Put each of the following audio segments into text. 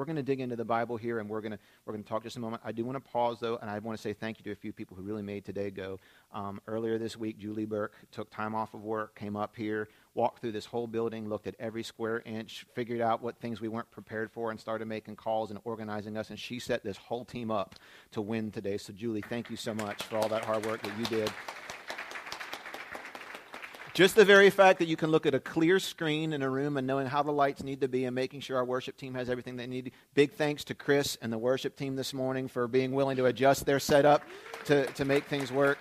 We're going to dig into the Bible here, and we're going to we're going to talk just a moment. I do want to pause though, and I want to say thank you to a few people who really made today go. Um, earlier this week, Julie Burke took time off of work, came up here, walked through this whole building, looked at every square inch, figured out what things we weren't prepared for, and started making calls and organizing us. And she set this whole team up to win today. So, Julie, thank you so much for all that hard work that you did. Just the very fact that you can look at a clear screen in a room and knowing how the lights need to be and making sure our worship team has everything they need. Big thanks to Chris and the worship team this morning for being willing to adjust their setup to, to make things work.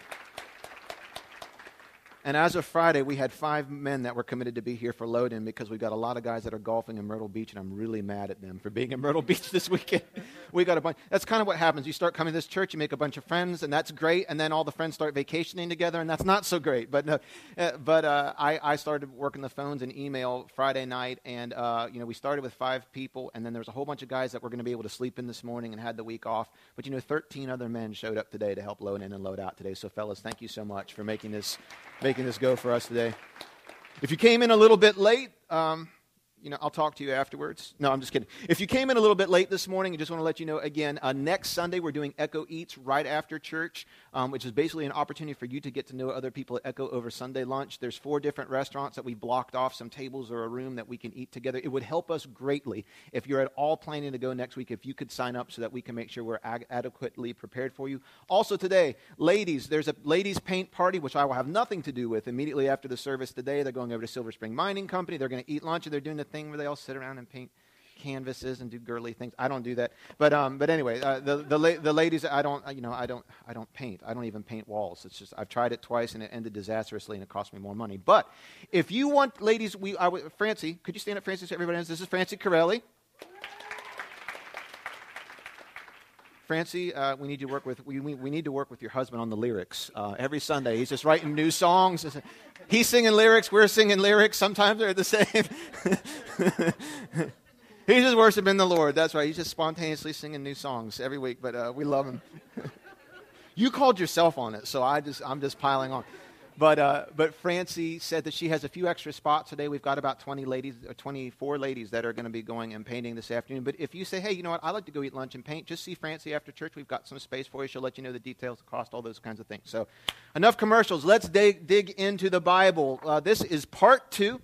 And as of Friday, we had five men that were committed to be here for load in because we've got a lot of guys that are golfing in Myrtle Beach, and I'm really mad at them for being in Myrtle Beach this weekend. we got a bunch. That's kind of what happens. You start coming to this church, you make a bunch of friends, and that's great. And then all the friends start vacationing together, and that's not so great. But, uh, but uh, I, I started working the phones and email Friday night, and uh, you know we started with five people, and then there was a whole bunch of guys that were going to be able to sleep in this morning and had the week off. But you know, 13 other men showed up today to help load in and load out today. So, fellas, thank you so much for making this making this go for us today. If you came in a little bit late, um, you know, I'll talk to you afterwards. No, I'm just kidding. If you came in a little bit late this morning, I just want to let you know again, uh, next Sunday we're doing Echo Eats right after church, um, which is basically an opportunity for you to get to know other people at Echo over Sunday lunch. There's four different restaurants that we blocked off, some tables or a room that we can eat together. It would help us greatly if you're at all planning to go next week, if you could sign up so that we can make sure we're adequately prepared for you. Also today, ladies, there's a ladies paint party, which I will have nothing to do with immediately after the service today. They're going over to Silver Spring Mining Company. They're going to eat lunch and they're doing the thing where they all sit around and paint canvases and do girly things. I don't do that, but um, but anyway, uh, the the, la- the ladies, I don't, you know, I don't, I don't paint. I don't even paint walls. It's just I've tried it twice and it ended disastrously and it cost me more money. But if you want, ladies, we, I, Francie, could you stand up, Francie? So everybody knows this is Francie Corelli. Francie, uh, we need to work with we, we, we, need to work with your husband on the lyrics. Uh, every Sunday, he's just writing new songs. He's singing lyrics, we're singing lyrics. Sometimes they're the same. he's just worshiping the Lord. That's right. He's just spontaneously singing new songs every week. But uh, we love him. you called yourself on it, so I just I'm just piling on. But, uh, but Francie said that she has a few extra spots today. We've got about 20 ladies, or 24 ladies that are going to be going and painting this afternoon. But if you say, hey, you know what, I'd like to go eat lunch and paint, just see Francie after church. We've got some space for you. She'll let you know the details, the cost, all those kinds of things. So enough commercials. Let's dig, dig into the Bible. Uh, this is part two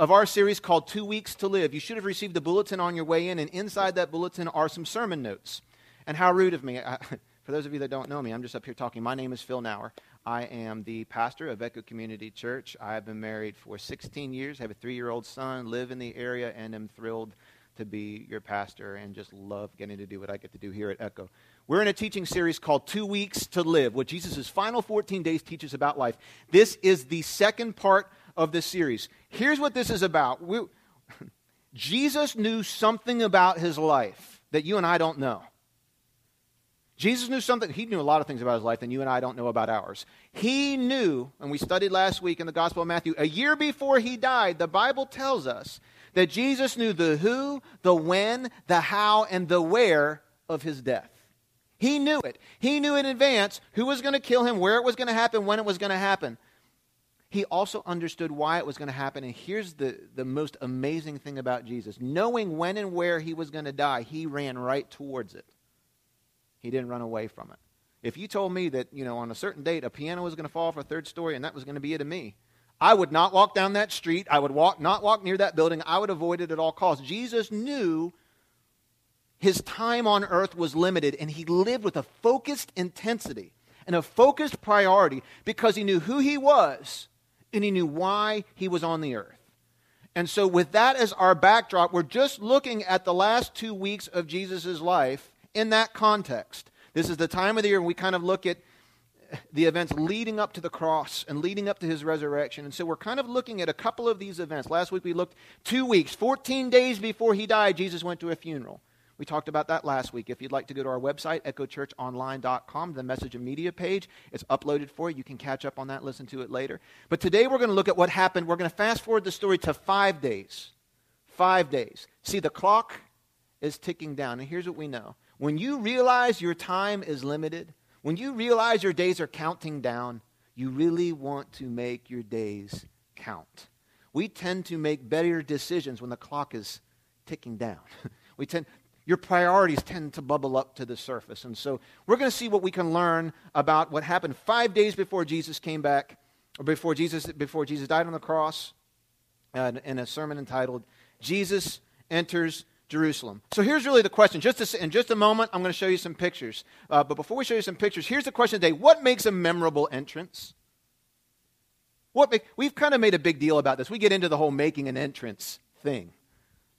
of our series called Two Weeks to Live. You should have received a bulletin on your way in, and inside that bulletin are some sermon notes. And how rude of me. I, for those of you that don't know me, I'm just up here talking. My name is Phil Nauer. I am the pastor of Echo Community Church. I have been married for 16 years, have a three year old son, live in the area, and am thrilled to be your pastor and just love getting to do what I get to do here at Echo. We're in a teaching series called Two Weeks to Live, what Jesus' final 14 days teaches about life. This is the second part of this series. Here's what this is about we, Jesus knew something about his life that you and I don't know. Jesus knew something. He knew a lot of things about his life that you and I don't know about ours. He knew, and we studied last week in the Gospel of Matthew, a year before he died, the Bible tells us that Jesus knew the who, the when, the how, and the where of his death. He knew it. He knew in advance who was going to kill him, where it was going to happen, when it was going to happen. He also understood why it was going to happen. And here's the, the most amazing thing about Jesus knowing when and where he was going to die, he ran right towards it. He didn't run away from it. If you told me that, you know, on a certain date a piano was going to fall for a third story and that was going to be it to me, I would not walk down that street. I would walk, not walk near that building. I would avoid it at all costs. Jesus knew his time on earth was limited, and he lived with a focused intensity and a focused priority because he knew who he was and he knew why he was on the earth. And so, with that as our backdrop, we're just looking at the last two weeks of Jesus' life in that context. This is the time of the year when we kind of look at the events leading up to the cross and leading up to his resurrection. And so we're kind of looking at a couple of these events. Last week we looked two weeks, 14 days before he died, Jesus went to a funeral. We talked about that last week. If you'd like to go to our website, echochurchonline.com, the message and media page, it's uploaded for you. You can catch up on that, listen to it later. But today we're going to look at what happened. We're going to fast forward the story to five days. Five days. See, the clock is ticking down. And here's what we know when you realize your time is limited, when you realize your days are counting down, you really want to make your days count. We tend to make better decisions when the clock is ticking down. we tend your priorities tend to bubble up to the surface. And so we're going to see what we can learn about what happened five days before Jesus came back, or before Jesus, before Jesus died on the cross, uh, in a sermon entitled, Jesus Enters Jerusalem. So here's really the question. Just to, in just a moment, I'm going to show you some pictures. Uh, but before we show you some pictures, here's the question today What makes a memorable entrance? What make, we've kind of made a big deal about this. We get into the whole making an entrance thing,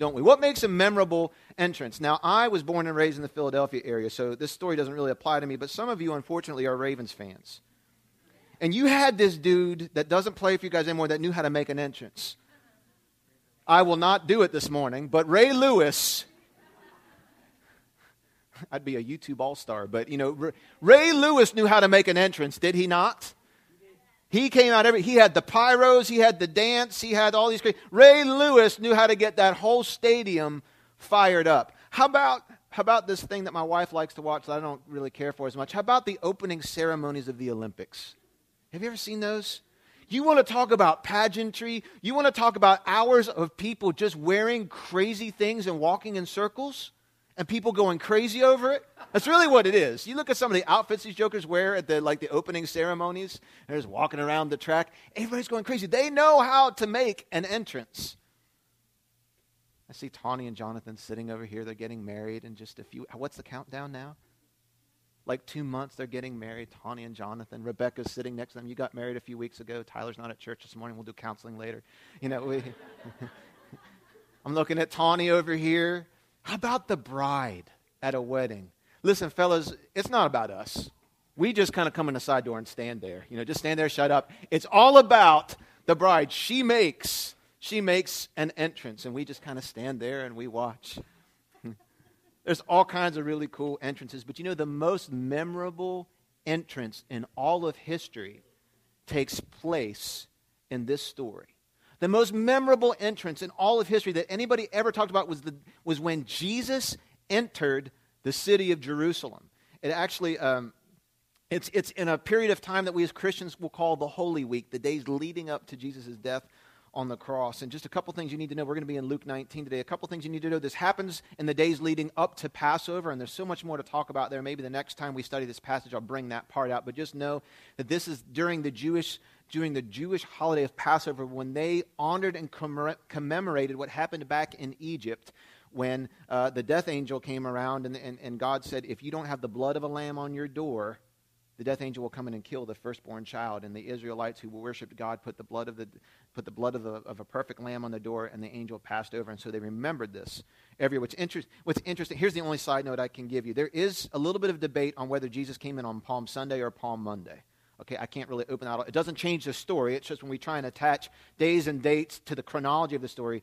don't we? What makes a memorable entrance? Now, I was born and raised in the Philadelphia area, so this story doesn't really apply to me, but some of you, unfortunately, are Ravens fans. And you had this dude that doesn't play for you guys anymore that knew how to make an entrance. I will not do it this morning, but Ray Lewis. I'd be a YouTube all star, but you know, Ray Lewis knew how to make an entrance, did he not? He came out every, he had the pyros, he had the dance, he had all these great. Ray Lewis knew how to get that whole stadium fired up. How about, how about this thing that my wife likes to watch that I don't really care for as much? How about the opening ceremonies of the Olympics? Have you ever seen those? You want to talk about pageantry? You want to talk about hours of people just wearing crazy things and walking in circles? And people going crazy over it. That's really what it is. You look at some of the outfits these jokers wear at the like the opening ceremonies. They're just walking around the track. Everybody's going crazy. They know how to make an entrance. I see Tawny and Jonathan sitting over here. They're getting married in just a few. What's the countdown now? Like two months, they're getting married. Tawny and Jonathan. Rebecca's sitting next to them. You got married a few weeks ago. Tyler's not at church this morning. We'll do counseling later. You know, we, I'm looking at Tawny over here. How about the bride at a wedding? Listen, fellas, it's not about us. We just kind of come in the side door and stand there. You know, just stand there, shut up. It's all about the bride. She makes she makes an entrance, and we just kind of stand there and we watch. There's all kinds of really cool entrances, but you know, the most memorable entrance in all of history takes place in this story. The most memorable entrance in all of history that anybody ever talked about was, the, was when Jesus entered the city of Jerusalem. It actually, um, it's, it's in a period of time that we as Christians will call the Holy Week, the days leading up to Jesus' death on the cross. And just a couple things you need to know. We're going to be in Luke 19 today. A couple things you need to know. This happens in the days leading up to Passover, and there's so much more to talk about there. Maybe the next time we study this passage, I'll bring that part out. But just know that this is during the Jewish during the Jewish holiday of Passover when they honored and commemorated what happened back in Egypt when uh, the death angel came around and, and, and God said, If you don't have the blood of a lamb on your door, the death angel will come in and kill the firstborn child. And the Israelites who worshipped God put the blood of, the, put the blood of, the, of a perfect lamb on the door, and the angel passed over. And so they remembered this every what's, interest, what's interesting, here's the only side note I can give you. There is a little bit of debate on whether Jesus came in on Palm Sunday or Palm Monday. Okay, I can't really open that. It doesn't change the story. It's just when we try and attach days and dates to the chronology of the story.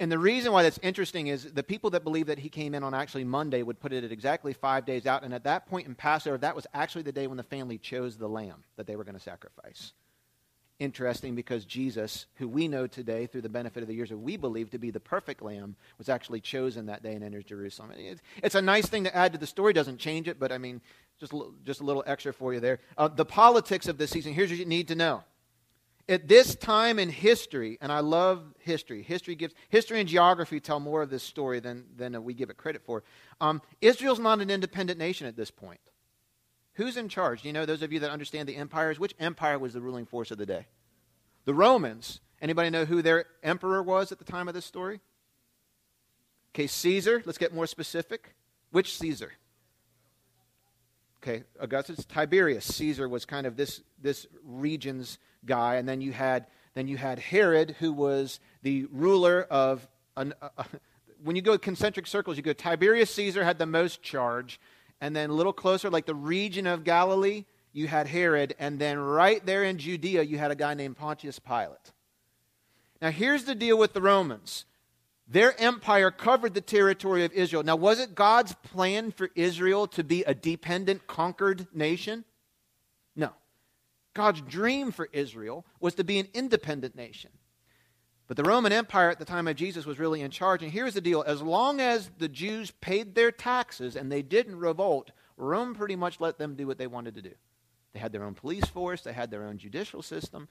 And the reason why that's interesting is the people that believe that he came in on actually Monday would put it at exactly five days out. And at that point in Passover, that was actually the day when the family chose the lamb that they were going to sacrifice. Interesting because Jesus, who we know today through the benefit of the years that we believe to be the perfect lamb, was actually chosen that day and enters Jerusalem. It's a nice thing to add to the story. Doesn't change it, but I mean, just, just a little extra for you there. Uh, the politics of this season, here's what you need to know. At this time in history, and I love history, history gives history and geography tell more of this story than, than we give it credit for. Um, Israel's not an independent nation at this point. Who's in charge? You know those of you that understand the empires? Which empire was the ruling force of the day? The Romans. Anybody know who their emperor was at the time of this story? Okay, Caesar. Let's get more specific. Which Caesar? Okay, Augustus, Tiberius, Caesar was kind of this this region's guy, and then you had then you had Herod, who was the ruler of. An, uh, when you go concentric circles, you go Tiberius Caesar had the most charge, and then a little closer, like the region of Galilee, you had Herod, and then right there in Judea, you had a guy named Pontius Pilate. Now, here's the deal with the Romans their empire covered the territory of Israel. Now, was it God's plan for Israel to be a dependent, conquered nation? God's dream for Israel was to be an independent nation. But the Roman Empire at the time of Jesus was really in charge. And here's the deal as long as the Jews paid their taxes and they didn't revolt, Rome pretty much let them do what they wanted to do. They had their own police force, they had their own judicial system,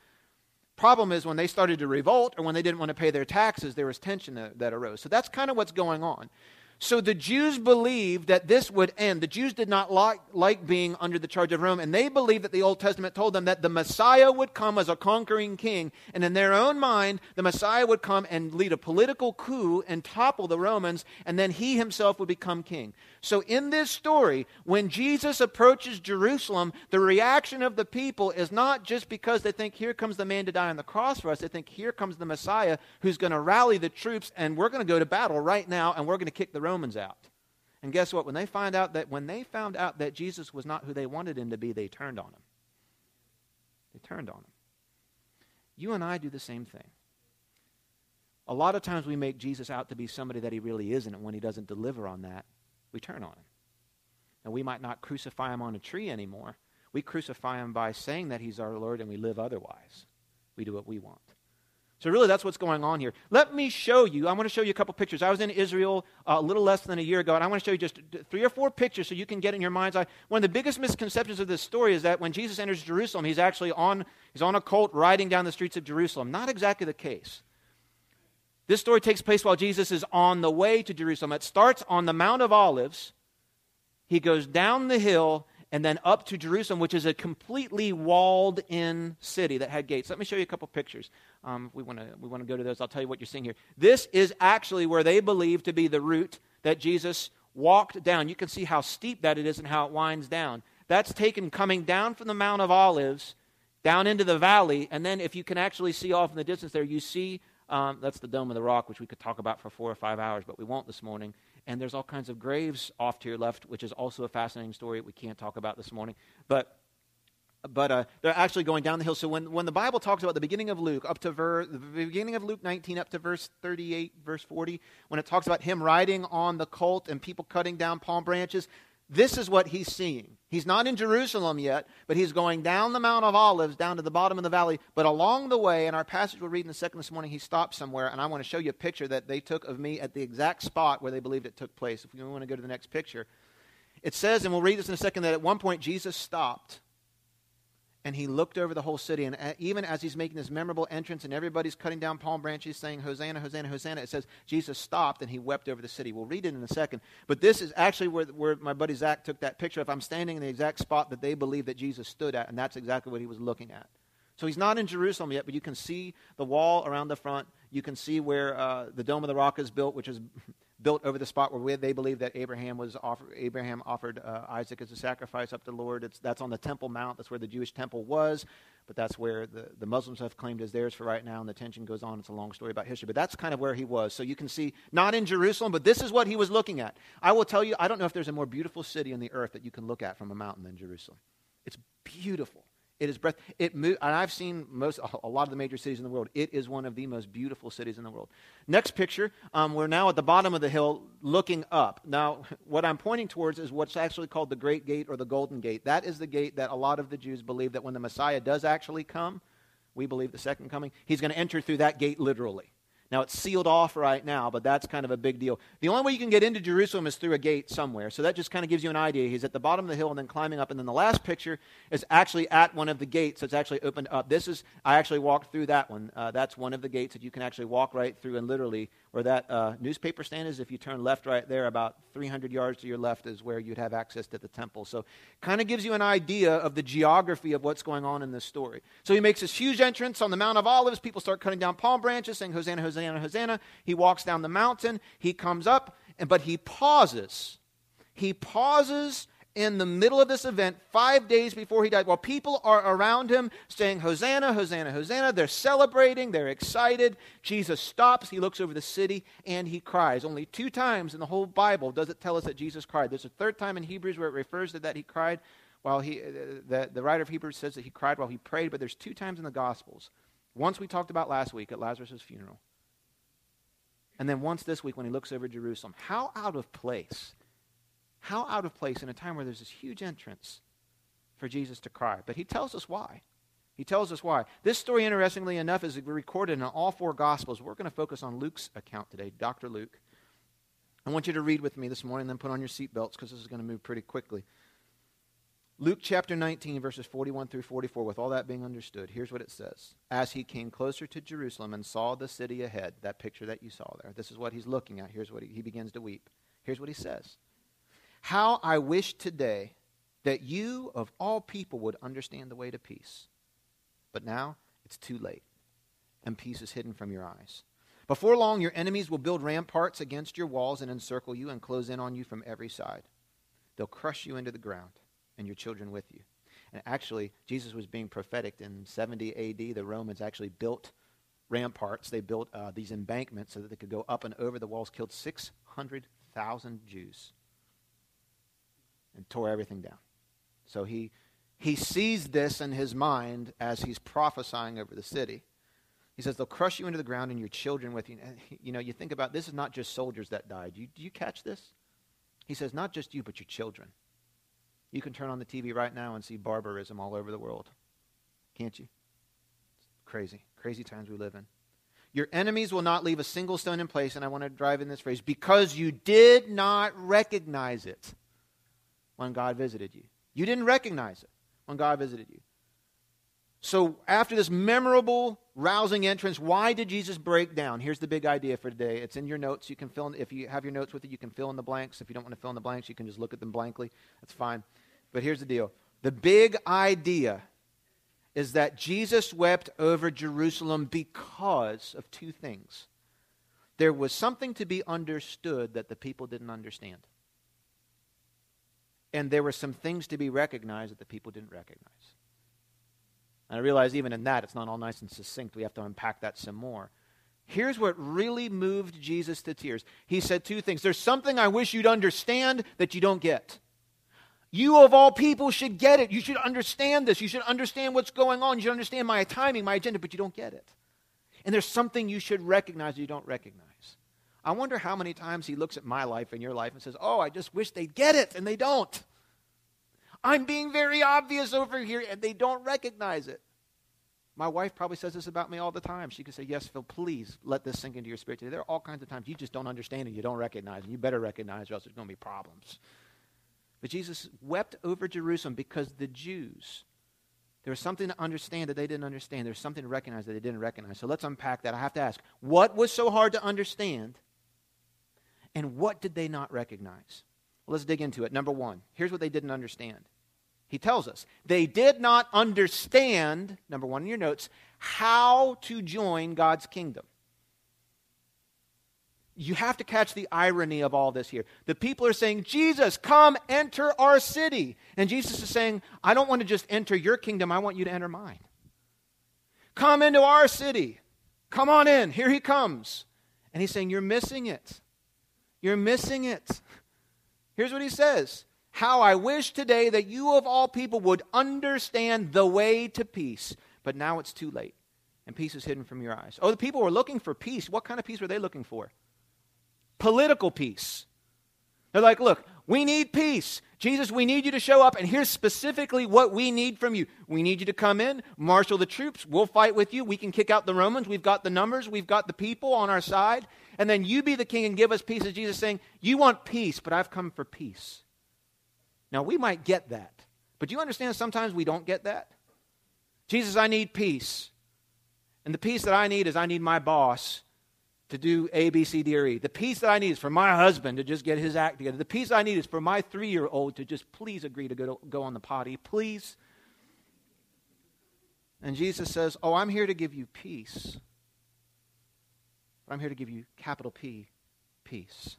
Problem is, when they started to revolt or when they didn't want to pay their taxes, there was tension that, that arose. So that's kind of what's going on. So the Jews believed that this would end. The Jews did not like, like being under the charge of Rome, and they believed that the Old Testament told them that the Messiah would come as a conquering king, and in their own mind, the Messiah would come and lead a political coup and topple the Romans, and then he himself would become king. So in this story, when Jesus approaches Jerusalem, the reaction of the people is not just because they think, here comes the man to die on the cross for us. They think, here comes the Messiah who's going to rally the troops, and we're going to go to battle right now, and we're going to kick the Romans out. And guess what? When they find out that when they found out that Jesus was not who they wanted him to be, they turned on him. They turned on him. You and I do the same thing. A lot of times we make Jesus out to be somebody that he really isn't, and when he doesn't deliver on that, we turn on him. And we might not crucify him on a tree anymore. We crucify him by saying that he's our Lord and we live otherwise. We do what we want. So, really, that's what's going on here. Let me show you. I want to show you a couple pictures. I was in Israel uh, a little less than a year ago, and I want to show you just three or four pictures so you can get in your mind's eye. One of the biggest misconceptions of this story is that when Jesus enters Jerusalem, he's actually on, he's on a colt riding down the streets of Jerusalem. Not exactly the case. This story takes place while Jesus is on the way to Jerusalem. It starts on the Mount of Olives. He goes down the hill and then up to Jerusalem, which is a completely walled in city that had gates. Let me show you a couple pictures. Um, we want to we want to go to those. I'll tell you what you're seeing here. This is actually where they believe to be the route that Jesus walked down. You can see how steep that it is and how it winds down. That's taken coming down from the Mount of Olives down into the valley, and then if you can actually see off in the distance there, you see um, that's the Dome of the Rock, which we could talk about for four or five hours, but we won't this morning. And there's all kinds of graves off to your left, which is also a fascinating story we can't talk about this morning. But but uh, they're actually going down the hill. So when, when the Bible talks about the beginning of Luke, up to ver- the beginning of Luke 19, up to verse 38, verse 40, when it talks about him riding on the colt and people cutting down palm branches, this is what he's seeing. He's not in Jerusalem yet, but he's going down the Mount of Olives, down to the bottom of the valley. But along the way, in our passage we'll read in a second this morning, he stopped somewhere, and I want to show you a picture that they took of me at the exact spot where they believed it took place. If we want to go to the next picture, it says, and we'll read this in a second, that at one point Jesus stopped and he looked over the whole city. And even as he's making this memorable entrance and everybody's cutting down palm branches saying, Hosanna, Hosanna, Hosanna, it says Jesus stopped and he wept over the city. We'll read it in a second. But this is actually where, where my buddy Zach took that picture. If I'm standing in the exact spot that they believe that Jesus stood at, and that's exactly what he was looking at. So he's not in Jerusalem yet, but you can see the wall around the front. You can see where uh, the Dome of the Rock is built, which is built over the spot where they believe that Abraham was Abraham offered uh, Isaac as a sacrifice up to the Lord. It's, that's on the Temple Mount. That's where the Jewish temple was, but that's where the, the Muslims have claimed as theirs for right now, and the tension goes on. It's a long story about history, but that's kind of where he was. So you can see, not in Jerusalem, but this is what he was looking at. I will tell you, I don't know if there's a more beautiful city on the earth that you can look at from a mountain than Jerusalem. It's beautiful. It is breath. It mo- and I've seen most a lot of the major cities in the world. It is one of the most beautiful cities in the world. Next picture. Um, we're now at the bottom of the hill, looking up. Now, what I'm pointing towards is what's actually called the Great Gate or the Golden Gate. That is the gate that a lot of the Jews believe that when the Messiah does actually come, we believe the second coming, he's going to enter through that gate literally. Now, it's sealed off right now, but that's kind of a big deal. The only way you can get into Jerusalem is through a gate somewhere. So that just kind of gives you an idea. He's at the bottom of the hill and then climbing up. And then the last picture is actually at one of the gates that's actually opened up. This is, I actually walked through that one. Uh, that's one of the gates that you can actually walk right through and literally where that uh, newspaper stand is, if you turn left right there, about 300 yards to your left is where you'd have access to the temple. So, kind of gives you an idea of the geography of what's going on in this story. So, he makes this huge entrance on the Mount of Olives. People start cutting down palm branches, saying, Hosanna, Hosanna, Hosanna. He walks down the mountain. He comes up, and, but he pauses. He pauses in the middle of this event, five days before he died, while people are around him saying, Hosanna, Hosanna, Hosanna, they're celebrating, they're excited. Jesus stops, he looks over the city, and he cries. Only two times in the whole Bible does it tell us that Jesus cried. There's a third time in Hebrews where it refers to that he cried while he, uh, the, the writer of Hebrews says that he cried while he prayed, but there's two times in the Gospels. Once we talked about last week at Lazarus' funeral. And then once this week when he looks over Jerusalem. How out of place how out of place in a time where there's this huge entrance for Jesus to cry? But he tells us why. He tells us why. This story, interestingly enough, is recorded in all four Gospels. We're going to focus on Luke's account today, Dr. Luke. I want you to read with me this morning, then put on your seatbelts because this is going to move pretty quickly. Luke chapter 19, verses 41 through 44, with all that being understood, here's what it says. As he came closer to Jerusalem and saw the city ahead, that picture that you saw there, this is what he's looking at. Here's what he, he begins to weep. Here's what he says How I wish today that you, of all people, would understand the way to peace. But now it's too late, and peace is hidden from your eyes. Before long, your enemies will build ramparts against your walls and encircle you and close in on you from every side. They'll crush you into the ground, and your children with you. And actually, Jesus was being prophetic. In 70 AD, the Romans actually built ramparts. They built uh, these embankments so that they could go up and over the walls, killed 600,000 Jews, and tore everything down. So he, he sees this in his mind as he's prophesying over the city. He says, They'll crush you into the ground and your children with you. And, you know, you think about this is not just soldiers that died. You, do you catch this? He says, Not just you, but your children. You can turn on the TV right now and see barbarism all over the world. Can't you? It's crazy. Crazy times we live in. Your enemies will not leave a single stone in place, and I want to drive in this phrase because you did not recognize it when God visited you. You didn't recognize it when God visited you. So, after this memorable, rousing entrance, why did Jesus break down? Here's the big idea for today. It's in your notes. You can fill in, if you have your notes with you, you can fill in the blanks. If you don't want to fill in the blanks, you can just look at them blankly. That's fine. But here's the deal the big idea is that Jesus wept over Jerusalem because of two things. There was something to be understood that the people didn't understand. And there were some things to be recognized that the people didn't recognize. And I realize even in that, it's not all nice and succinct. We have to unpack that some more. Here's what really moved Jesus to tears. He said two things. There's something I wish you'd understand that you don't get. You, of all people, should get it. You should understand this. You should understand what's going on. You should understand my timing, my agenda, but you don't get it. And there's something you should recognize that you don't recognize. I wonder how many times he looks at my life and your life and says, Oh, I just wish they'd get it, and they don't. I'm being very obvious over here, and they don't recognize it. My wife probably says this about me all the time. She could say, Yes, Phil, please let this sink into your spirit today. There are all kinds of times you just don't understand and you don't recognize, and you better recognize, or else there's going to be problems. But Jesus wept over Jerusalem because the Jews, there was something to understand that they didn't understand. There's something to recognize that they didn't recognize. So let's unpack that. I have to ask what was so hard to understand, and what did they not recognize? Well, let's dig into it. Number one, here's what they didn't understand. He tells us they did not understand, number one in your notes, how to join God's kingdom you have to catch the irony of all this here. The people are saying, Jesus, come enter our city. And Jesus is saying, I don't want to just enter your kingdom, I want you to enter mine. Come into our city. Come on in. Here he comes. And he's saying, You're missing it. You're missing it. Here's what he says How I wish today that you of all people would understand the way to peace. But now it's too late, and peace is hidden from your eyes. Oh, the people were looking for peace. What kind of peace were they looking for? political peace. They're like, look, we need peace. Jesus, we need you to show up, and here's specifically what we need from you. We need you to come in, marshal the troops. We'll fight with you. We can kick out the Romans. We've got the numbers, we've got the people on our side. And then you be the king and give us peace. As Jesus saying, You want peace, but I've come for peace. Now, we might get that, but you understand sometimes we don't get that? Jesus, I need peace. And the peace that I need is I need my boss to do A, B, C, D, or E. The peace that I need is for my husband to just get his act together. The peace I need is for my three year old to just please agree to go, go on the potty. Please. And Jesus says, Oh, I'm here to give you peace. But I'm here to give you capital P, peace.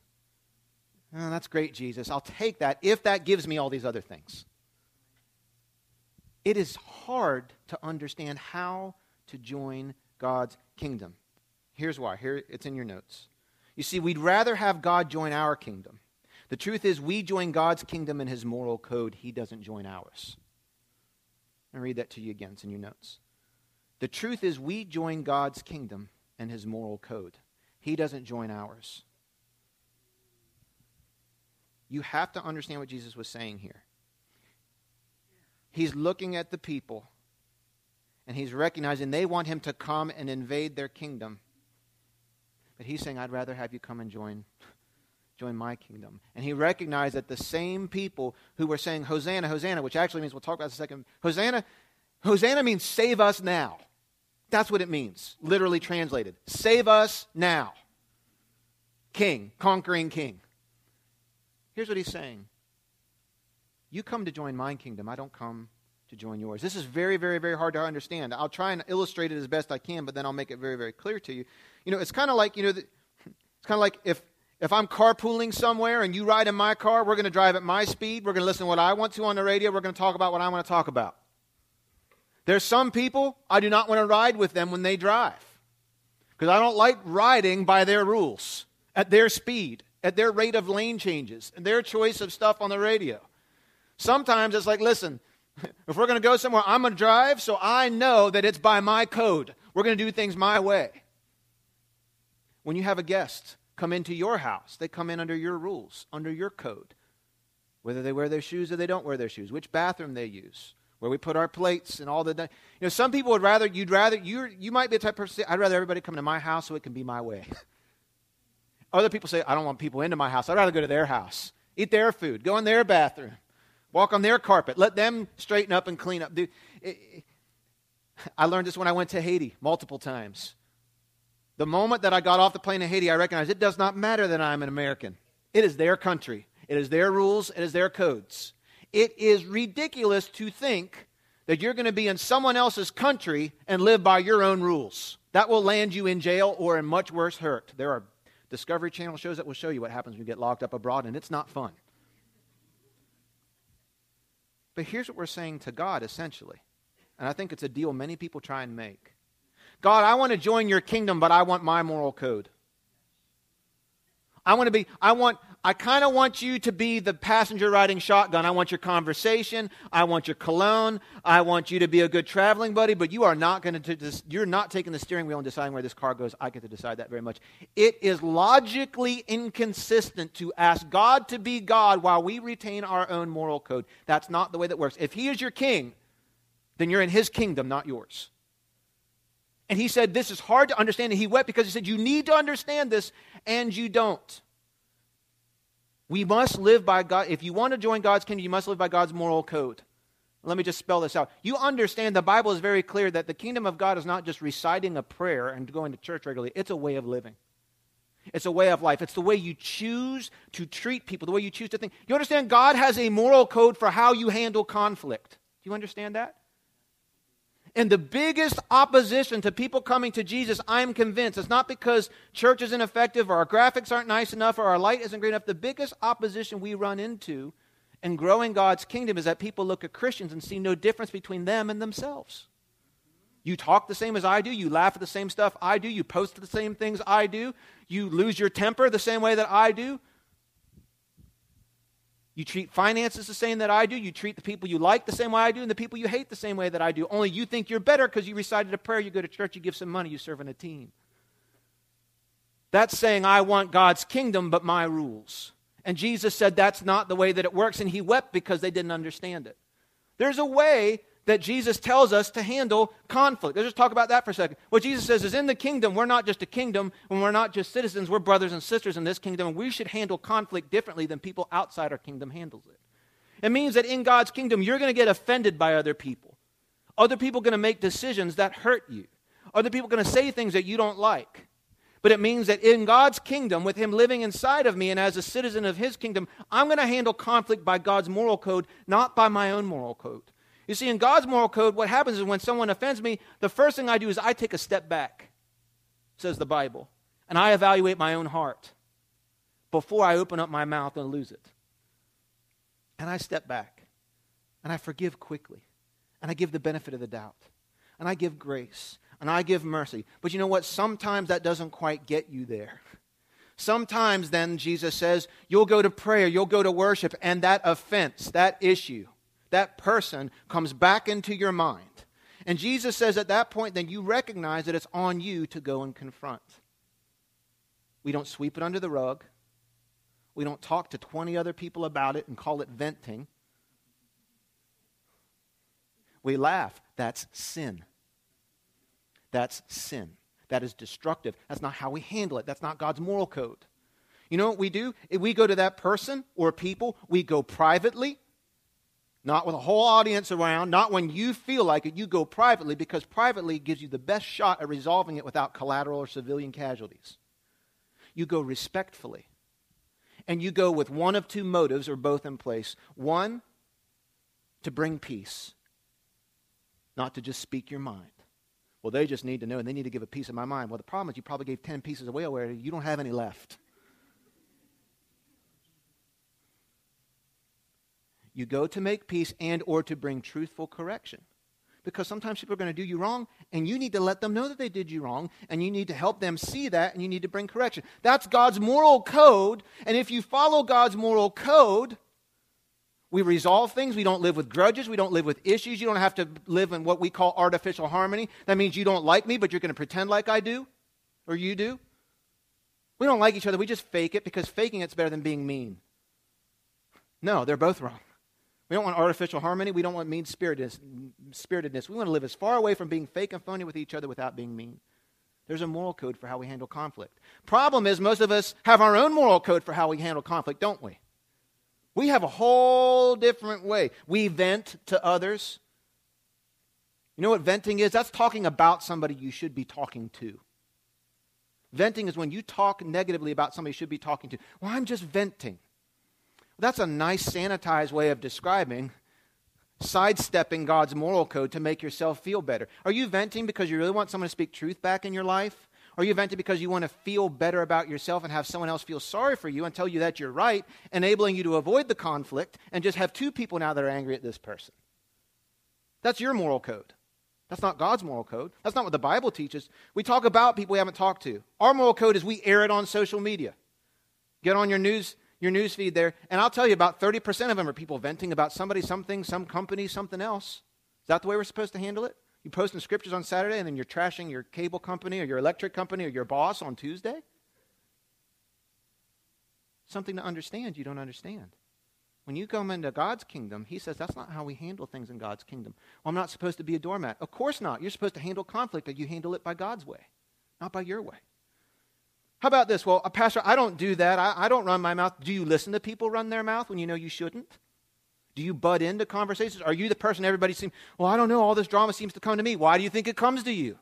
Oh, that's great, Jesus. I'll take that if that gives me all these other things. It is hard to understand how to join God's kingdom. Here's why. Here it's in your notes. You see, we'd rather have God join our kingdom. The truth is, we join God's kingdom in his moral code, he doesn't join ours. I read that to you again. It's in your notes. The truth is, we join God's kingdom and his moral code. He doesn't join ours. You have to understand what Jesus was saying here. He's looking at the people and he's recognizing they want him to come and invade their kingdom. But he's saying, I'd rather have you come and join, join my kingdom. And he recognized that the same people who were saying, Hosanna, Hosanna, which actually means, we'll talk about this in a second, Hosanna, Hosanna means save us now. That's what it means, literally translated. Save us now. King, conquering king. Here's what he's saying You come to join my kingdom, I don't come to join yours. This is very, very, very hard to understand. I'll try and illustrate it as best I can, but then I'll make it very, very clear to you. You know, it's kind of like, you know, the, it's kind of like if, if I'm carpooling somewhere and you ride in my car, we're going to drive at my speed. We're going to listen to what I want to on the radio. We're going to talk about what I want to talk about. There's some people I do not want to ride with them when they drive because I don't like riding by their rules, at their speed, at their rate of lane changes, and their choice of stuff on the radio. Sometimes it's like, listen, if we're going to go somewhere, I'm going to drive so I know that it's by my code. We're going to do things my way. When you have a guest come into your house, they come in under your rules, under your code. Whether they wear their shoes or they don't wear their shoes, which bathroom they use, where we put our plates and all the. You know, some people would rather, you'd rather, you you might be the type of person, I'd rather everybody come to my house so it can be my way. Other people say, I don't want people into my house. I'd rather go to their house, eat their food, go in their bathroom. Walk on their carpet. Let them straighten up and clean up. I learned this when I went to Haiti multiple times. The moment that I got off the plane in Haiti, I recognized it does not matter that I'm an American. It is their country, it is their rules, it is their codes. It is ridiculous to think that you're going to be in someone else's country and live by your own rules. That will land you in jail or in much worse hurt. There are Discovery Channel shows that will show you what happens when you get locked up abroad, and it's not fun. But here's what we're saying to God essentially. And I think it's a deal many people try and make God, I want to join your kingdom, but I want my moral code. I want to be, I want, I kind of want you to be the passenger riding shotgun. I want your conversation. I want your cologne. I want you to be a good traveling buddy, but you are not going to, you're not taking the steering wheel and deciding where this car goes. I get to decide that very much. It is logically inconsistent to ask God to be God while we retain our own moral code. That's not the way that works. If He is your king, then you're in His kingdom, not yours. And he said, This is hard to understand. And he wept because he said, You need to understand this, and you don't. We must live by God. If you want to join God's kingdom, you must live by God's moral code. Let me just spell this out. You understand the Bible is very clear that the kingdom of God is not just reciting a prayer and going to church regularly, it's a way of living. It's a way of life. It's the way you choose to treat people, the way you choose to think. You understand God has a moral code for how you handle conflict. Do you understand that? And the biggest opposition to people coming to Jesus, I'm convinced, it's not because church is ineffective or our graphics aren't nice enough or our light isn't great enough. The biggest opposition we run into in growing God's kingdom is that people look at Christians and see no difference between them and themselves. You talk the same as I do. You laugh at the same stuff I do. You post the same things I do. You lose your temper the same way that I do. You treat finances the same that I do. You treat the people you like the same way I do, and the people you hate the same way that I do. Only you think you're better because you recited a prayer, you go to church, you give some money, you serve in a team. That's saying, I want God's kingdom, but my rules. And Jesus said that's not the way that it works, and he wept because they didn't understand it. There's a way that Jesus tells us to handle conflict. Let's just talk about that for a second. What Jesus says is in the kingdom, we're not just a kingdom, and we're not just citizens, we're brothers and sisters in this kingdom, and we should handle conflict differently than people outside our kingdom handles it. It means that in God's kingdom, you're going to get offended by other people. Other people are going to make decisions that hurt you. Other people are going to say things that you don't like. But it means that in God's kingdom, with Him living inside of me and as a citizen of His kingdom, I'm going to handle conflict by God's moral code, not by my own moral code. You see, in God's moral code, what happens is when someone offends me, the first thing I do is I take a step back, says the Bible, and I evaluate my own heart before I open up my mouth and lose it. And I step back, and I forgive quickly, and I give the benefit of the doubt, and I give grace, and I give mercy. But you know what? Sometimes that doesn't quite get you there. Sometimes then, Jesus says, you'll go to prayer, you'll go to worship, and that offense, that issue, that person comes back into your mind. And Jesus says at that point, then you recognize that it's on you to go and confront. We don't sweep it under the rug. We don't talk to 20 other people about it and call it venting. We laugh. That's sin. That's sin. That is destructive. That's not how we handle it. That's not God's moral code. You know what we do? If we go to that person or people, we go privately not with a whole audience around, not when you feel like it. You go privately because privately gives you the best shot at resolving it without collateral or civilian casualties. You go respectfully. and you go with one of two motives or both in place. One, to bring peace, not to just speak your mind. Well, they just need to know and they need to give a piece of my mind. Well, the problem is you probably gave 10 pieces away already. You don't have any left. You go to make peace and or to bring truthful correction. Because sometimes people are going to do you wrong, and you need to let them know that they did you wrong, and you need to help them see that, and you need to bring correction. That's God's moral code, and if you follow God's moral code, we resolve things. We don't live with grudges. We don't live with issues. You don't have to live in what we call artificial harmony. That means you don't like me, but you're going to pretend like I do, or you do. We don't like each other. We just fake it because faking it's better than being mean. No, they're both wrong. We don't want artificial harmony. We don't want mean spiritedness. We want to live as far away from being fake and phony with each other without being mean. There's a moral code for how we handle conflict. Problem is, most of us have our own moral code for how we handle conflict, don't we? We have a whole different way. We vent to others. You know what venting is? That's talking about somebody you should be talking to. Venting is when you talk negatively about somebody you should be talking to. Well, I'm just venting. That's a nice sanitized way of describing sidestepping God's moral code to make yourself feel better. Are you venting because you really want someone to speak truth back in your life? Are you venting because you want to feel better about yourself and have someone else feel sorry for you and tell you that you're right, enabling you to avoid the conflict and just have two people now that are angry at this person? That's your moral code. That's not God's moral code. That's not what the Bible teaches. We talk about people we haven't talked to. Our moral code is we air it on social media. Get on your news your news feed there, and I'll tell you about 30% of them are people venting about somebody, something, some company, something else. Is that the way we're supposed to handle it? You post in scriptures on Saturday, and then you're trashing your cable company or your electric company or your boss on Tuesday? Something to understand you don't understand. When you come into God's kingdom, He says that's not how we handle things in God's kingdom. Well, I'm not supposed to be a doormat. Of course not. You're supposed to handle conflict, but you handle it by God's way, not by your way. How about this? Well, a pastor, I don't do that. I, I don't run my mouth. Do you listen to people run their mouth when you know you shouldn't? Do you butt into conversations? Are you the person everybody seems, well, I don't know, all this drama seems to come to me. Why do you think it comes to you?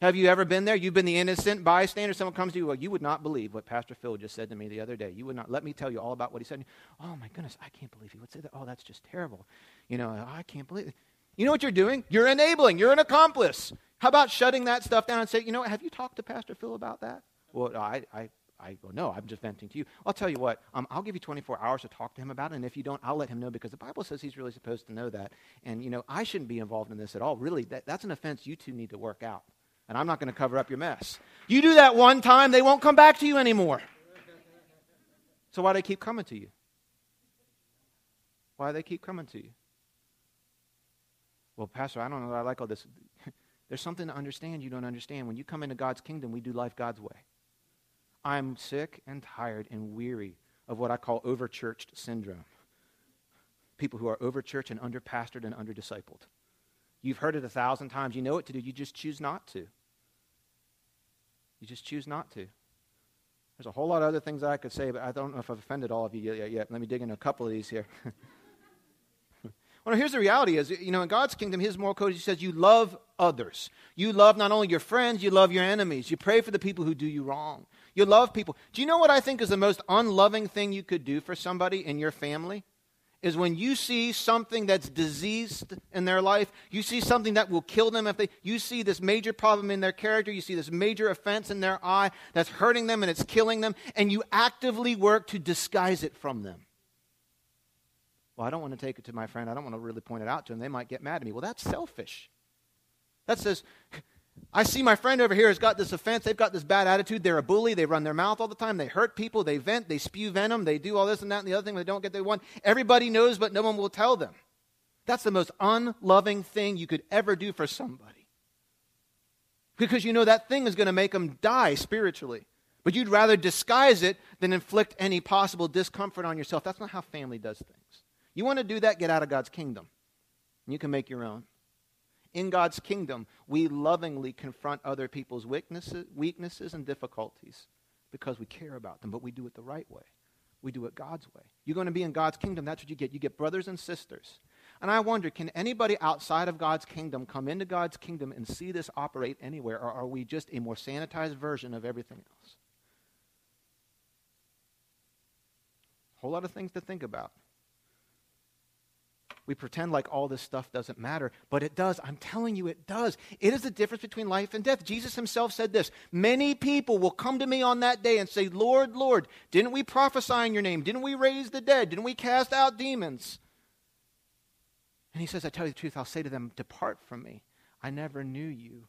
Have you ever been there? You've been the innocent bystander. Someone comes to you, well, you would not believe what Pastor Phil just said to me the other day. You would not let me tell you all about what he said. Oh my goodness, I can't believe he would say that. Oh, that's just terrible. You know, I can't believe it. You know what you're doing? You're enabling. You're an accomplice. How about shutting that stuff down and say, you know, have you talked to Pastor Phil about that? Well, I, I, I go, no, I'm just venting to you. I'll tell you what, um, I'll give you 24 hours to talk to him about it, and if you don't, I'll let him know because the Bible says he's really supposed to know that. And, you know, I shouldn't be involved in this at all. Really, that, that's an offense you two need to work out. And I'm not going to cover up your mess. You do that one time, they won't come back to you anymore. So why do they keep coming to you? Why do they keep coming to you? Well, Pastor, I don't know. I like all this. There's something to understand you don't understand. When you come into God's kingdom, we do life God's way. I'm sick and tired and weary of what I call overchurched syndrome. People who are overchurched and underpastored and underdiscipled. You've heard it a thousand times. You know what to do. You just choose not to. You just choose not to. There's a whole lot of other things I could say, but I don't know if I've offended all of you yet. yet. Let me dig into a couple of these here. Well, here's the reality is, you know, in God's kingdom, his moral code, he says you love others. You love not only your friends, you love your enemies. You pray for the people who do you wrong. You love people. Do you know what I think is the most unloving thing you could do for somebody in your family? Is when you see something that's diseased in their life, you see something that will kill them if they, you see this major problem in their character, you see this major offense in their eye that's hurting them and it's killing them, and you actively work to disguise it from them. Well, I don't want to take it to my friend. I don't want to really point it out to him. They might get mad at me. Well, that's selfish. That says, I see my friend over here has got this offense. They've got this bad attitude. They're a bully. They run their mouth all the time. They hurt people. They vent. They spew venom. They do all this and that and the other thing. They don't get they want. Everybody knows, but no one will tell them. That's the most unloving thing you could ever do for somebody. Because you know that thing is going to make them die spiritually. But you'd rather disguise it than inflict any possible discomfort on yourself. That's not how family does things. You want to do that? Get out of God's kingdom. You can make your own. In God's kingdom, we lovingly confront other people's weaknesses, weaknesses and difficulties because we care about them, but we do it the right way. We do it God's way. You're going to be in God's kingdom, that's what you get. You get brothers and sisters. And I wonder, can anybody outside of God's kingdom come into God's kingdom and see this operate anywhere, or are we just a more sanitized version of everything else? whole lot of things to think about. We pretend like all this stuff doesn't matter, but it does. I'm telling you, it does. It is the difference between life and death. Jesus himself said this Many people will come to me on that day and say, Lord, Lord, didn't we prophesy in your name? Didn't we raise the dead? Didn't we cast out demons? And he says, I tell you the truth, I'll say to them, Depart from me. I never knew you.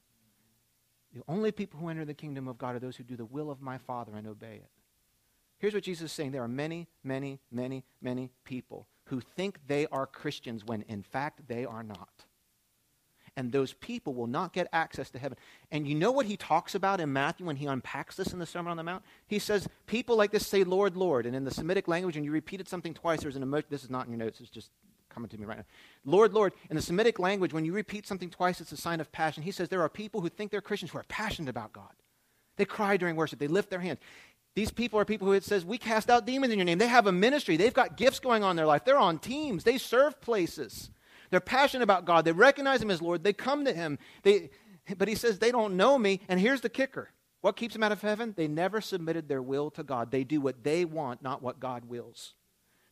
The only people who enter the kingdom of God are those who do the will of my Father and obey it. Here's what Jesus is saying there are many, many, many, many people who think they are Christians when in fact they are not. And those people will not get access to heaven. And you know what he talks about in Matthew when he unpacks this in the Sermon on the Mount? He says, People like this say, Lord, Lord. And in the Semitic language, and you repeated something twice, there's an emotion. This is not in your notes, it's just coming to me right now. Lord, Lord. In the Semitic language, when you repeat something twice, it's a sign of passion. He says there are people who think they're Christians who are passionate about God. They cry during worship, they lift their hands. These people are people who it says, We cast out demons in your name. They have a ministry. They've got gifts going on in their life. They're on teams. They serve places. They're passionate about God. They recognize Him as Lord. They come to Him. They, but He says, They don't know me. And here's the kicker what keeps them out of heaven? They never submitted their will to God. They do what they want, not what God wills.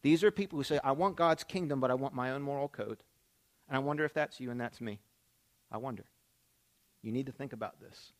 These are people who say, I want God's kingdom, but I want my own moral code. And I wonder if that's you and that's me. I wonder. You need to think about this.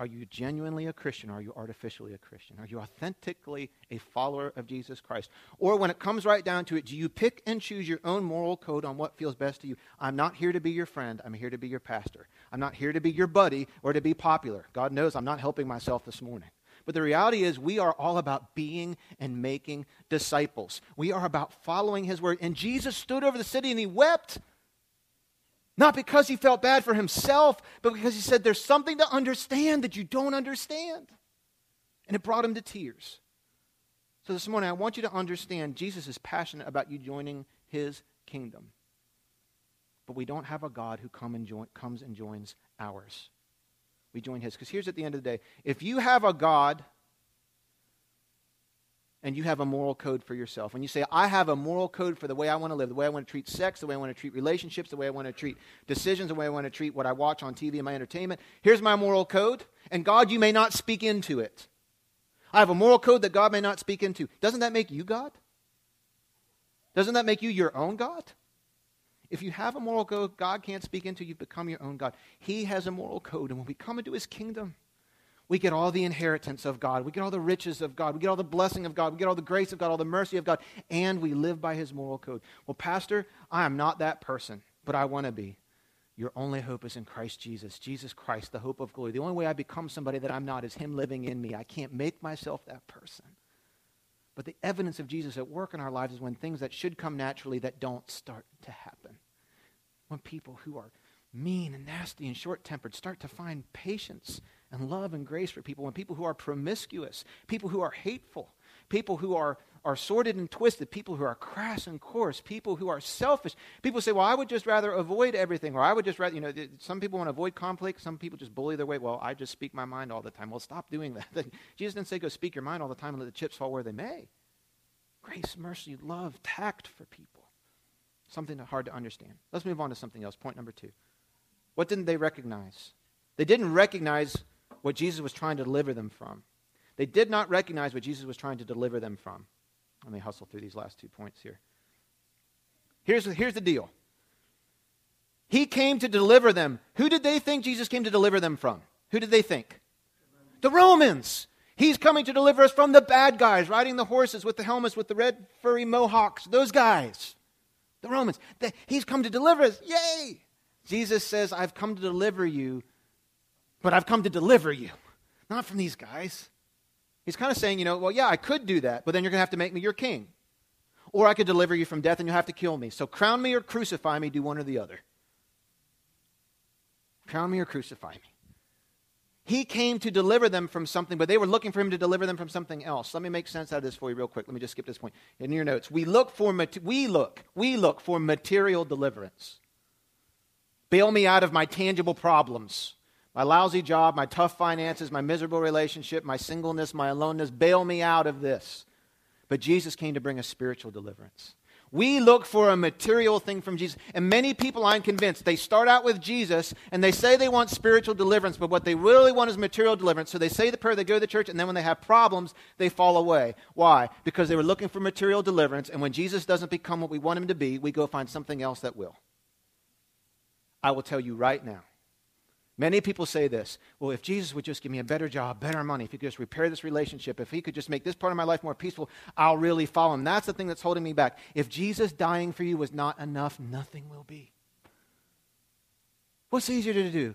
Are you genuinely a Christian are you artificially a Christian? Are you authentically a follower of Jesus Christ? Or when it comes right down to it, do you pick and choose your own moral code on what feels best to you? I'm not here to be your friend. I'm here to be your pastor. I'm not here to be your buddy or to be popular. God knows I'm not helping myself this morning. But the reality is, we are all about being and making disciples. We are about following his word. And Jesus stood over the city and he wept not because he felt bad for himself, but because he said, There's something to understand that you don't understand. And it brought him to tears. So this morning, I want you to understand Jesus is passionate about you joining his kingdom. But we don't have a God who come and join, comes and joins ours. We join his. Because here's at the end of the day if you have a God and you have a moral code for yourself. When you say, I have a moral code for the way I want to live, the way I want to treat sex, the way I want to treat relationships, the way I want to treat decisions, the way I want to treat what I watch on TV and my entertainment, here's my moral code, and God, you may not speak into it. I have a moral code that God may not speak into. Doesn't that make you God? Doesn't that make you your own God? If you have a moral code God can't speak into, you've become your own God. He has a moral code, and when we come into his kingdom, we get all the inheritance of God. We get all the riches of God. We get all the blessing of God. We get all the grace of God, all the mercy of God, and we live by His moral code. Well, Pastor, I am not that person, but I want to be. Your only hope is in Christ Jesus, Jesus Christ, the hope of glory. The only way I become somebody that I'm not is Him living in me. I can't make myself that person. But the evidence of Jesus at work in our lives is when things that should come naturally that don't start to happen. When people who are mean and nasty and short tempered start to find patience and love and grace for people, when people who are promiscuous, people who are hateful, people who are, are sordid and twisted, people who are crass and coarse, people who are selfish. People say, well, I would just rather avoid everything, or I would just rather, you know, some people want to avoid conflict, some people just bully their way. Well, I just speak my mind all the time. Well, stop doing that. Jesus didn't say go speak your mind all the time and let the chips fall where they may. Grace, mercy, love, tact for people. Something hard to understand. Let's move on to something else. Point number two. What didn't they recognize? They didn't recognize what Jesus was trying to deliver them from. They did not recognize what Jesus was trying to deliver them from. Let me hustle through these last two points here. Here's, here's the deal He came to deliver them. Who did they think Jesus came to deliver them from? Who did they think? The Romans. He's coming to deliver us from the bad guys, riding the horses with the helmets, with the red furry mohawks, those guys. The Romans. he's come to deliver us. Yay! Jesus says, I've come to deliver you but I've come to deliver you, not from these guys. He's kind of saying, you know, well, yeah, I could do that, but then you're going to have to make me your king. Or I could deliver you from death and you'll have to kill me. So crown me or crucify me, do one or the other. Crown me or crucify me. He came to deliver them from something, but they were looking for him to deliver them from something else. Let me make sense out of this for you real quick. Let me just skip this point. In your notes, we look for we look we look for material deliverance. Bail me out of my tangible problems. My lousy job, my tough finances, my miserable relationship, my singleness, my aloneness, bail me out of this. But Jesus came to bring a spiritual deliverance. We look for a material thing from Jesus. And many people, I'm convinced, they start out with Jesus and they say they want spiritual deliverance, but what they really want is material deliverance. So they say the prayer, they go to the church, and then when they have problems, they fall away. Why? Because they were looking for material deliverance, and when Jesus doesn't become what we want him to be, we go find something else that will. I will tell you right now Many people say this well, if Jesus would just give me a better job, better money, if he could just repair this relationship, if he could just make this part of my life more peaceful, I'll really follow him. That's the thing that's holding me back. If Jesus dying for you was not enough, nothing will be. What's easier to do?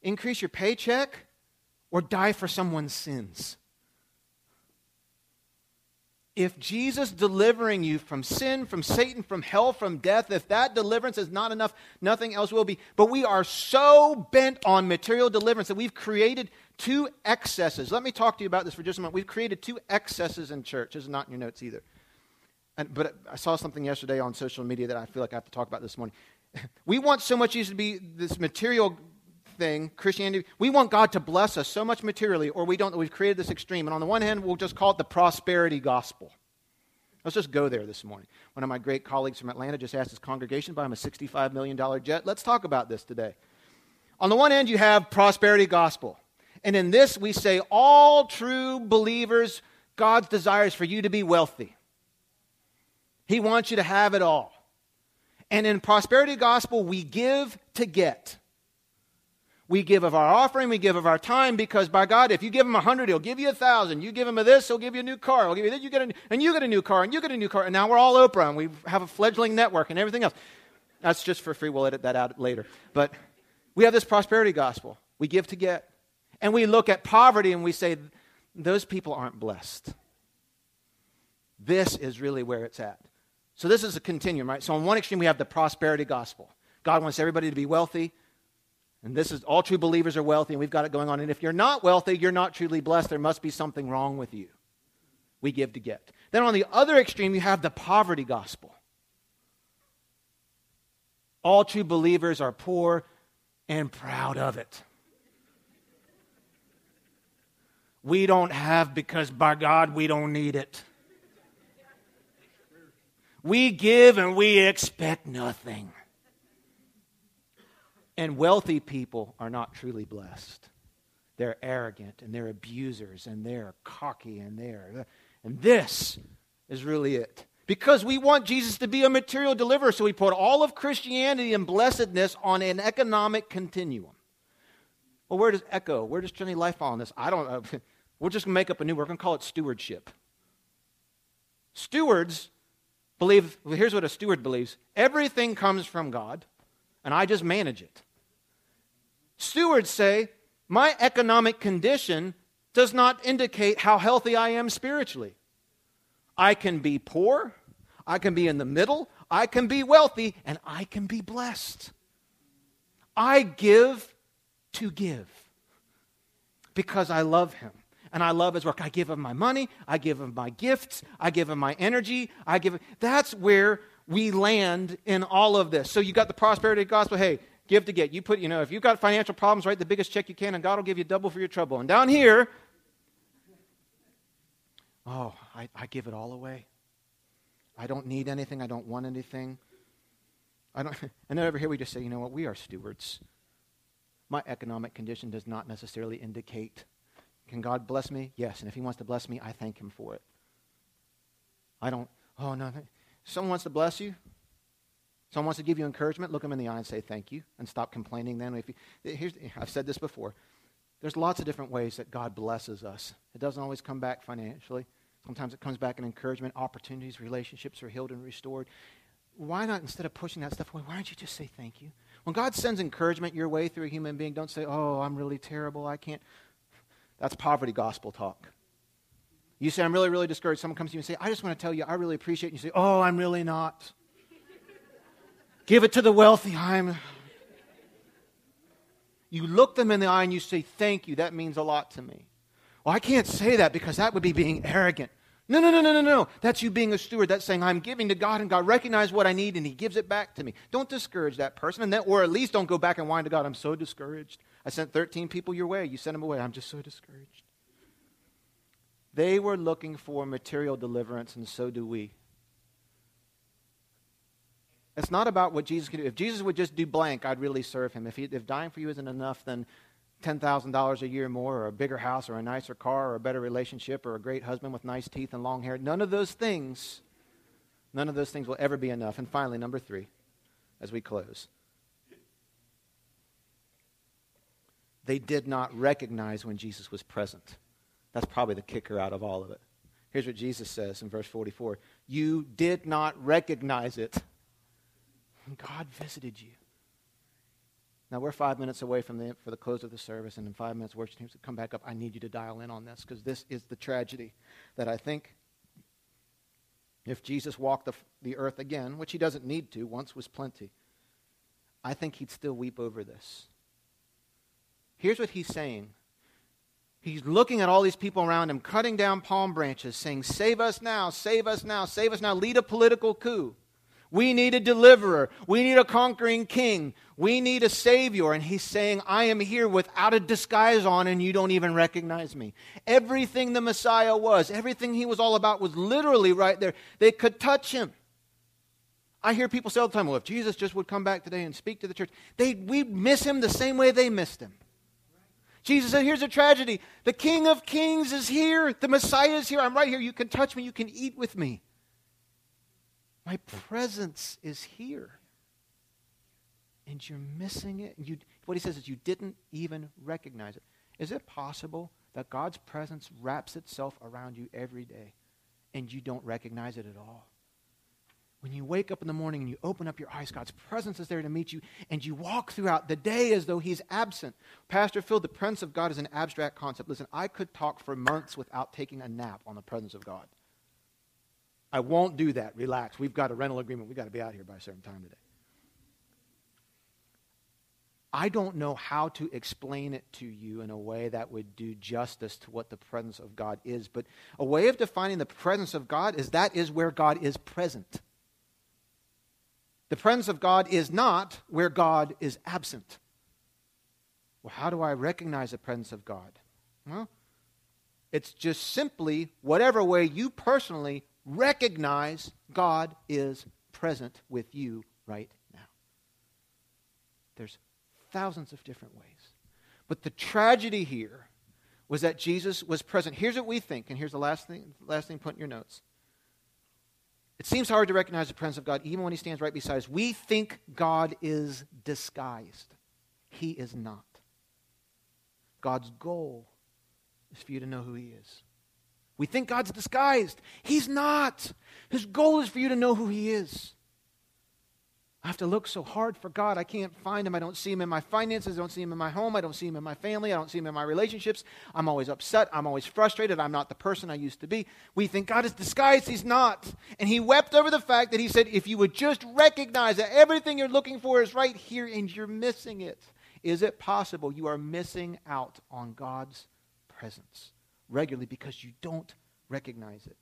Increase your paycheck or die for someone's sins? If Jesus delivering you from sin, from Satan, from hell, from death, if that deliverance is not enough, nothing else will be. But we are so bent on material deliverance that we've created two excesses. Let me talk to you about this for just a moment. We've created two excesses in church. This is not in your notes either. And, but I saw something yesterday on social media that I feel like I have to talk about this morning. We want so much to be this material thing, Christianity, we want God to bless us so much materially, or we don't, we've created this extreme. And on the one hand, we'll just call it the prosperity gospel. Let's just go there this morning. One of my great colleagues from Atlanta just asked his congregation to buy him a $65 million jet. Let's talk about this today. On the one hand, you have prosperity gospel. And in this, we say all true believers, God's desire is for you to be wealthy. He wants you to have it all. And in prosperity gospel, we give to get. We give of our offering, we give of our time, because by God, if you give him a hundred, he'll give you a thousand. You give him a this, he'll give you a new car. He'll give you that, you get a, and you get a new car, and you get a new car. And now we're all Oprah, and we have a fledgling network and everything else. That's just for free. We'll edit that out later. But we have this prosperity gospel. We give to get. And we look at poverty and we say, those people aren't blessed. This is really where it's at. So this is a continuum, right? So on one extreme, we have the prosperity gospel. God wants everybody to be wealthy. And this is all true believers are wealthy, and we've got it going on. And if you're not wealthy, you're not truly blessed. There must be something wrong with you. We give to get. Then on the other extreme, you have the poverty gospel. All true believers are poor and proud of it. We don't have because by God we don't need it. We give and we expect nothing. And wealthy people are not truly blessed. They're arrogant and they're abusers and they're cocky and they're. And this is really it. Because we want Jesus to be a material deliverer, so we put all of Christianity and blessedness on an economic continuum. Well, where does Echo, where does Trinity Life fall on this? I don't uh, know. We're just going to make up a new, word. we're going to call it stewardship. Stewards believe, well, here's what a steward believes everything comes from God and I just manage it. Stewards say, my economic condition does not indicate how healthy I am spiritually. I can be poor, I can be in the middle, I can be wealthy, and I can be blessed. I give to give because I love Him and I love His work. I give Him my money, I give Him my gifts, I give Him my energy, I give Him. That's where we land in all of this. So you got the prosperity gospel. Hey, give to get. You put, you know, if you've got financial problems, write the biggest check you can, and God will give you double for your trouble. And down here, oh, I, I give it all away. I don't need anything. I don't want anything. I don't, and then over here we just say, you know what, we are stewards. My economic condition does not necessarily indicate. Can God bless me? Yes. And if He wants to bless me, I thank Him for it. I don't, oh, no. Someone wants to bless you. Someone wants to give you encouragement. Look them in the eye and say thank you, and stop complaining. Then, if you, here's, I've said this before. There's lots of different ways that God blesses us. It doesn't always come back financially. Sometimes it comes back in encouragement, opportunities, relationships are healed and restored. Why not, instead of pushing that stuff away, why don't you just say thank you? When God sends encouragement your way through a human being, don't say, oh, I'm really terrible. I can't. That's poverty gospel talk. You say, I'm really, really discouraged. Someone comes to you and say, I just want to tell you, I really appreciate it. You say, Oh, I'm really not. Give it to the wealthy. I'm. You look them in the eye and you say, Thank you. That means a lot to me. Well, I can't say that because that would be being arrogant. No, no, no, no, no, no. That's you being a steward. That's saying, I'm giving to God and God recognizes what I need and He gives it back to me. Don't discourage that person. And then, or at least don't go back and whine to God, I'm so discouraged. I sent 13 people your way. You sent them away. I'm just so discouraged. They were looking for material deliverance, and so do we. It's not about what Jesus could do. If Jesus would just do blank, I'd really serve him. If, he, if dying for you isn't enough, then $10,000 a year more, or a bigger house, or a nicer car, or a better relationship, or a great husband with nice teeth and long hair, none of those things, none of those things will ever be enough. And finally, number three, as we close. They did not recognize when Jesus was present. That's probably the kicker out of all of it. Here's what Jesus says in verse 44 You did not recognize it. God visited you. Now we're five minutes away from the for the close of the service, and in five minutes, worship teams come back up. I need you to dial in on this because this is the tragedy that I think if Jesus walked the, the earth again, which he doesn't need to, once was plenty, I think he'd still weep over this. Here's what he's saying He's looking at all these people around him, cutting down palm branches, saying, Save us now, save us now, save us now. Lead a political coup. We need a deliverer. We need a conquering king. We need a savior. And he's saying, I am here without a disguise on, and you don't even recognize me. Everything the Messiah was, everything he was all about, was literally right there. They could touch him. I hear people say all the time, well, if Jesus just would come back today and speak to the church, they, we'd miss him the same way they missed him. Jesus said, Here's a tragedy. The King of Kings is here. The Messiah is here. I'm right here. You can touch me. You can eat with me. My presence is here. And you're missing it. You, what he says is, You didn't even recognize it. Is it possible that God's presence wraps itself around you every day and you don't recognize it at all? When you wake up in the morning and you open up your eyes, God's presence is there to meet you, and you walk throughout the day as though He's absent. Pastor Phil, the presence of God is an abstract concept. Listen, I could talk for months without taking a nap on the presence of God. I won't do that. Relax. We've got a rental agreement. We've got to be out here by a certain time today. I don't know how to explain it to you in a way that would do justice to what the presence of God is, but a way of defining the presence of God is that is where God is present. The presence of God is not where God is absent. Well, how do I recognize the presence of God? Well, it's just simply whatever way you personally recognize God is present with you right now. There's thousands of different ways. But the tragedy here was that Jesus was present. Here's what we think, and here's the last thing, last thing put in your notes. It seems hard to recognize the presence of God even when He stands right beside us. We think God is disguised. He is not. God's goal is for you to know who He is. We think God's disguised. He's not. His goal is for you to know who He is. I have to look so hard for God. I can't find him. I don't see him in my finances. I don't see him in my home. I don't see him in my family. I don't see him in my relationships. I'm always upset. I'm always frustrated. I'm not the person I used to be. We think God is disguised. He's not. And he wept over the fact that he said, if you would just recognize that everything you're looking for is right here and you're missing it, is it possible you are missing out on God's presence regularly because you don't recognize it?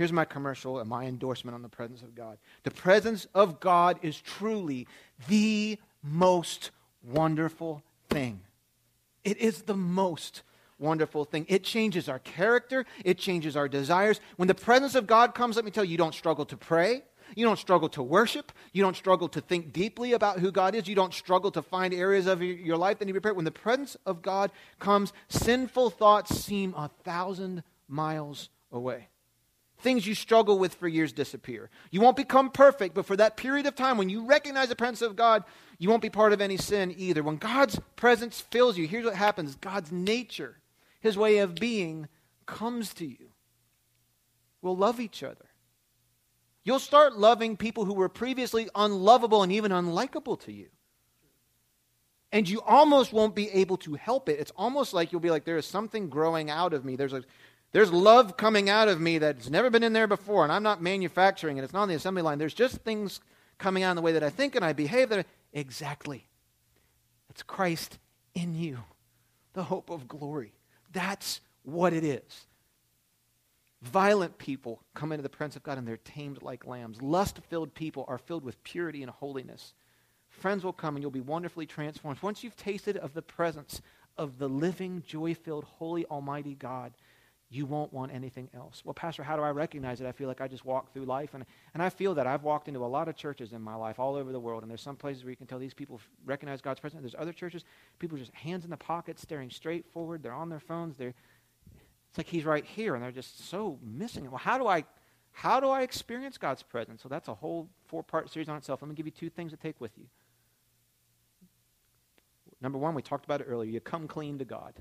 Here's my commercial and my endorsement on the presence of God. The presence of God is truly the most wonderful thing. It is the most wonderful thing. It changes our character, it changes our desires. When the presence of God comes, let me tell you, you don't struggle to pray. You don't struggle to worship. You don't struggle to think deeply about who God is. You don't struggle to find areas of your life that need prepared. When the presence of God comes, sinful thoughts seem a thousand miles away. Things you struggle with for years disappear. You won't become perfect, but for that period of time, when you recognize the presence of God, you won't be part of any sin either. When God's presence fills you, here's what happens God's nature, his way of being, comes to you. We'll love each other. You'll start loving people who were previously unlovable and even unlikable to you. And you almost won't be able to help it. It's almost like you'll be like, there is something growing out of me. There's a there's love coming out of me that's never been in there before, and I'm not manufacturing it. It's not on the assembly line. There's just things coming out in the way that I think and I behave. That exactly. It's Christ in you, the hope of glory. That's what it is. Violent people come into the presence of God and they're tamed like lambs. Lust filled people are filled with purity and holiness. Friends will come and you'll be wonderfully transformed. Once you've tasted of the presence of the living, joy filled, holy, almighty God, You won't want anything else. Well, Pastor, how do I recognize it? I feel like I just walk through life. And, and I feel that I've walked into a lot of churches in my life all over the world. And there's some places where you can tell these people recognize God's presence. There's other churches, people just hands in the pocket, staring straight forward. They're on their phones. They're, it's like he's right here, and they're just so missing it. Well, how do I, how do I experience God's presence? So that's a whole four-part series on itself. Let me give you two things to take with you. Number one, we talked about it earlier. You come clean to God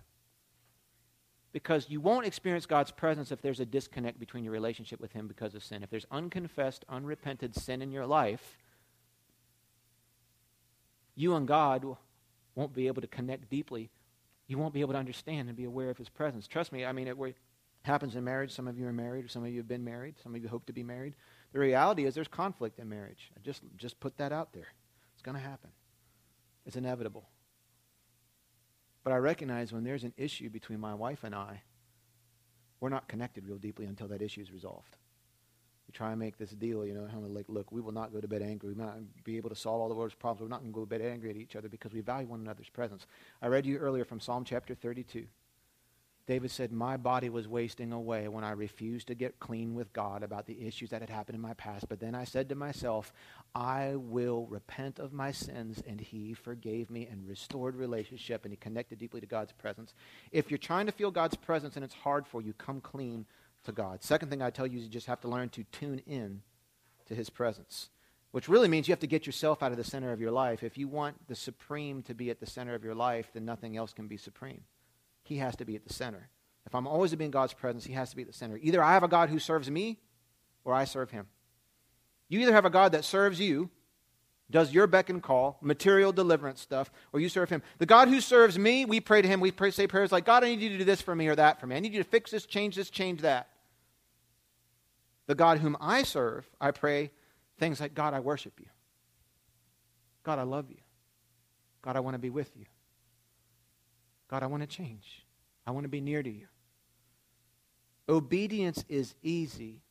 because you won't experience God's presence if there's a disconnect between your relationship with Him because of sin. If there's unconfessed, unrepented sin in your life, you and God won't be able to connect deeply. You won't be able to understand and be aware of His presence. Trust me, I mean, it happens in marriage. Some of you are married, or some of you have been married. Some of you hope to be married. The reality is there's conflict in marriage. I just, just put that out there. It's going to happen, it's inevitable. But I recognize when there's an issue between my wife and I, we're not connected real deeply until that issue is resolved. We try and make this deal, you know, how like, look, we will not go to bed angry. We might not be able to solve all the world's problems. We're not going to go to bed angry at each other because we value one another's presence. I read you earlier from Psalm chapter 32. David said, My body was wasting away when I refused to get clean with God about the issues that had happened in my past. But then I said to myself, I will repent of my sins. And he forgave me and restored relationship, and he connected deeply to God's presence. If you're trying to feel God's presence and it's hard for you, come clean to God. Second thing I tell you is you just have to learn to tune in to his presence, which really means you have to get yourself out of the center of your life. If you want the supreme to be at the center of your life, then nothing else can be supreme. He has to be at the center. If I'm always to be in God's presence, He has to be at the center. Either I have a God who serves me or I serve Him. You either have a God that serves you, does your beck and call, material deliverance stuff, or you serve Him. The God who serves me, we pray to Him. We pray, say prayers like, God, I need you to do this for me or that for me. I need you to fix this, change this, change that. The God whom I serve, I pray things like, God, I worship you. God, I love you. God, I want to be with you. God, I want to change. I want to be near to you. Obedience is easy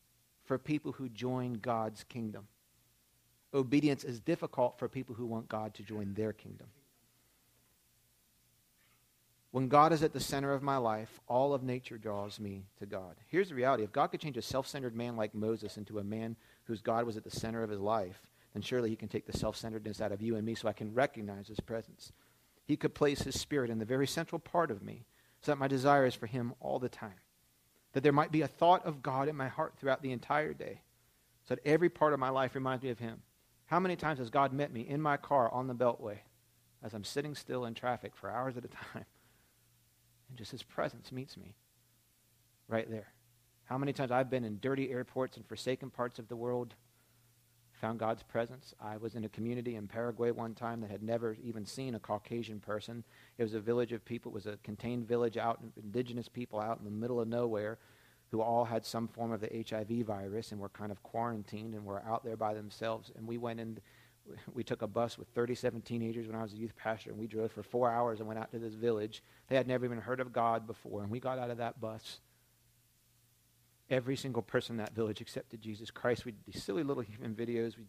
for people who join God's kingdom. Obedience is difficult for people who want God to join their kingdom. When God is at the center of my life, all of nature draws me to God. Here's the reality if God could change a self centered man like Moses into a man whose God was at the center of his life, then surely he can take the self centeredness out of you and me so I can recognize his presence. He could place His Spirit in the very central part of me so that my desire is for Him all the time. That there might be a thought of God in my heart throughout the entire day so that every part of my life reminds me of Him. How many times has God met me in my car on the Beltway as I'm sitting still in traffic for hours at a time? And just His presence meets me right there. How many times I've been in dirty airports and forsaken parts of the world found God's presence. I was in a community in Paraguay one time that had never even seen a Caucasian person. It was a village of people, it was a contained village out, indigenous people out in the middle of nowhere who all had some form of the HIV virus and were kind of quarantined and were out there by themselves. And we went in, we took a bus with 37 teenagers when I was a youth pastor, and we drove for four hours and went out to this village. They had never even heard of God before. And we got out of that bus Every single person in that village accepted Jesus Christ. We did these silly little human videos. We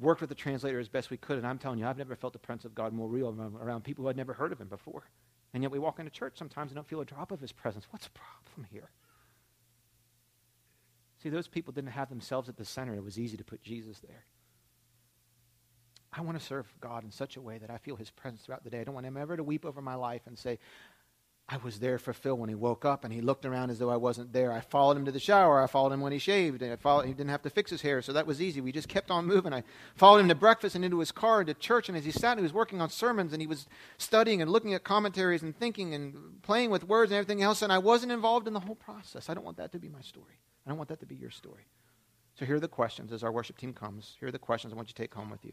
worked with the translator as best we could. And I'm telling you, I've never felt the presence of God more real around people who had never heard of him before. And yet we walk into church sometimes and don't feel a drop of his presence. What's the problem here? See, those people didn't have themselves at the center. It was easy to put Jesus there. I want to serve God in such a way that I feel his presence throughout the day. I don't want him ever to weep over my life and say, I was there for Phil when he woke up and he looked around as though I wasn't there. I followed him to the shower. I followed him when he shaved. And I followed, he didn't have to fix his hair, so that was easy. We just kept on moving. I followed him to breakfast and into his car and to church. And as he sat, he was working on sermons and he was studying and looking at commentaries and thinking and playing with words and everything else. And I wasn't involved in the whole process. I don't want that to be my story. I don't want that to be your story. So here are the questions as our worship team comes. Here are the questions I want you to take home with you.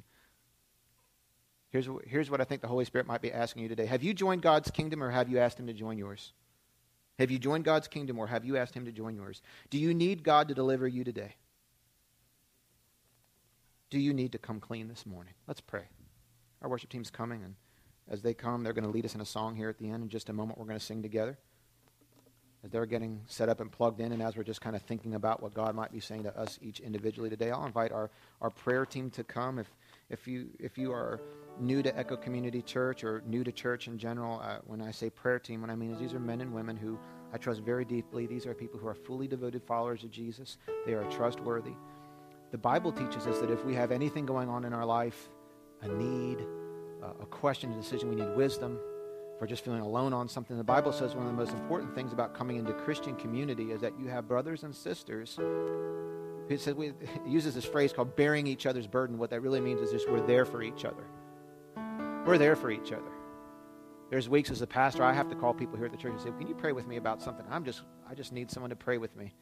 Here's, here's what I think the Holy Spirit might be asking you today. Have you joined God's kingdom or have you asked Him to join yours? Have you joined God's kingdom or have you asked Him to join yours? Do you need God to deliver you today? Do you need to come clean this morning? Let's pray. Our worship team's coming, and as they come, they're going to lead us in a song here at the end. In just a moment, we're going to sing together. As they're getting set up and plugged in, and as we're just kind of thinking about what God might be saying to us each individually today, I'll invite our, our prayer team to come. If, if, you, if you are new to Echo Community Church or new to church in general, uh, when I say prayer team, what I mean is these are men and women who I trust very deeply. These are people who are fully devoted followers of Jesus. They are trustworthy. The Bible teaches us that if we have anything going on in our life, a need, a question, a decision, we need wisdom. If we're just feeling alone on something, the Bible says one of the most important things about coming into Christian community is that you have brothers and sisters. It, says, it uses this phrase called bearing each other's burden. What that really means is just we're there for each other. We're there for each other. There's weeks as a pastor, I have to call people here at the church and say, "Can you pray with me about something? I'm just, I just need someone to pray with me."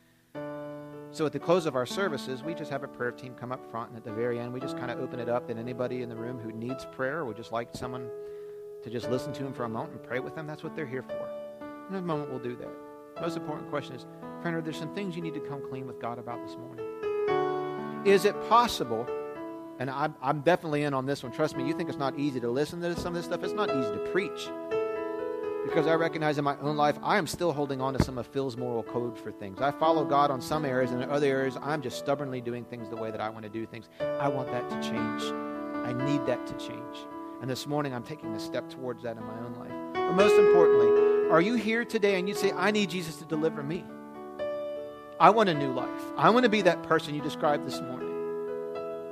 So at the close of our services, we just have a prayer team come up front, and at the very end, we just kind of open it up. And anybody in the room who needs prayer or would just like someone to just listen to them for a moment and pray with them, that's what they're here for. In a moment, we'll do that. Most important question is, friend, are there some things you need to come clean with God about this morning? Is it possible and I'm, I'm definitely in on this one. Trust me, you think it's not easy to listen to some of this stuff. It's not easy to preach. Because I recognize in my own life, I am still holding on to some of Phil's moral code for things. I follow God on some areas, and in other areas, I'm just stubbornly doing things the way that I want to do things. I want that to change. I need that to change. And this morning, I'm taking a step towards that in my own life. But most importantly, are you here today and you say, I need Jesus to deliver me? I want a new life. I want to be that person you described this morning.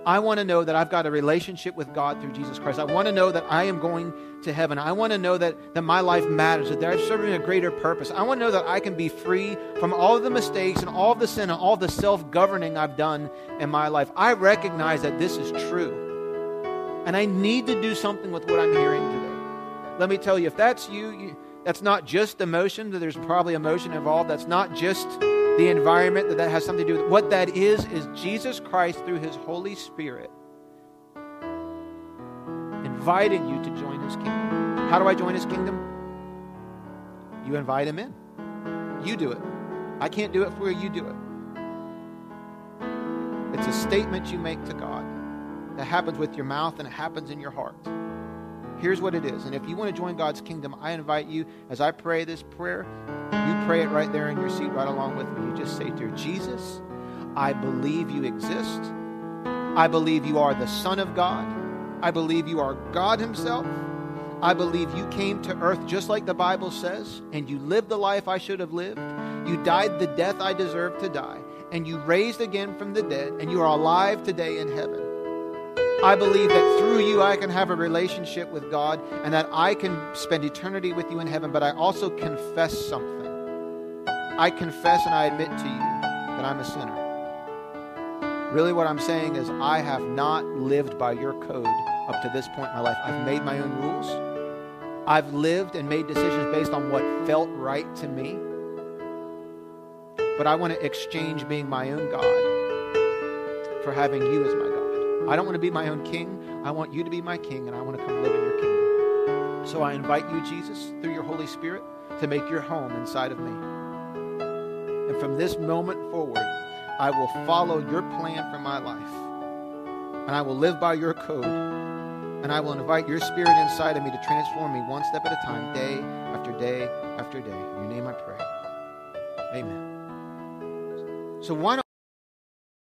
I want to know that I've got a relationship with God through Jesus Christ. I want to know that I am going to heaven. I want to know that, that my life matters, that there's serving a greater purpose. I want to know that I can be free from all of the mistakes and all of the sin and all the self governing I've done in my life. I recognize that this is true. And I need to do something with what I'm hearing today. Let me tell you, if that's you, you that's not just emotion, there's probably emotion involved. That's not just the environment that that has something to do with. What that is is Jesus Christ through His Holy Spirit inviting you to join His kingdom. How do I join His kingdom? You invite Him in. You do it. I can't do it for you. You do it. It's a statement you make to God that happens with your mouth and it happens in your heart. Here's what it is. And if you want to join God's kingdom, I invite you, as I pray this prayer, you pray it right there in your seat, right along with me. You just say, Dear Jesus, I believe you exist. I believe you are the Son of God. I believe you are God Himself. I believe you came to earth just like the Bible says, and you lived the life I should have lived. You died the death I deserved to die, and you raised again from the dead, and you are alive today in heaven. I believe that through you I can have a relationship with God and that I can spend eternity with you in heaven, but I also confess something. I confess and I admit to you that I'm a sinner. Really, what I'm saying is, I have not lived by your code up to this point in my life. I've made my own rules. I've lived and made decisions based on what felt right to me. But I want to exchange being my own God for having you as my God. I don't want to be my own king. I want you to be my king, and I want to come live in your kingdom. So I invite you, Jesus, through your Holy Spirit, to make your home inside of me. And from this moment forward, I will follow your plan for my life. And I will live by your code. And I will invite your spirit inside of me to transform me one step at a time, day after day after day. In your name I pray. Amen. So why don't